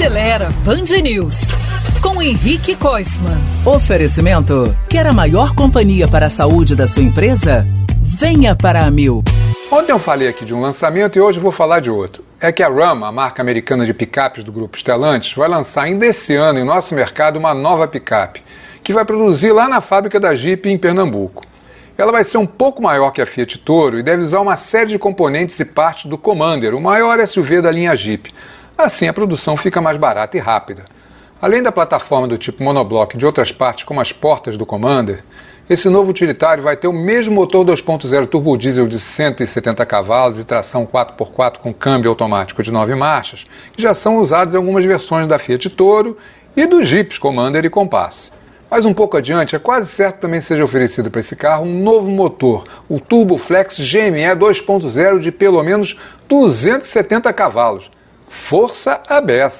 Acelera Band News com Henrique Koifman. Oferecimento: quer a maior companhia para a saúde da sua empresa? Venha para a Mil. Ontem eu falei aqui de um lançamento e hoje vou falar de outro. É que a Ram, a marca americana de picapes do grupo Stellantis, vai lançar ainda esse ano em nosso mercado uma nova picape, que vai produzir lá na fábrica da Jeep em Pernambuco. Ela vai ser um pouco maior que a Fiat Toro e deve usar uma série de componentes e partes do Commander, o maior SUV da linha Jeep. Assim a produção fica mais barata e rápida. Além da plataforma do tipo monobloco de outras partes, como as portas do Commander, esse novo utilitário vai ter o mesmo motor 2.0 turbo diesel de 170 cavalos e tração 4x4 com câmbio automático de 9 marchas, que já são usados em algumas versões da Fiat Toro e dos Jeeps Commander e Compass. Mas um pouco adiante, é quase certo também seja oferecido para esse carro um novo motor, o Turbo Flex GME 2.0 de pelo menos 270 cavalos. Força a beça!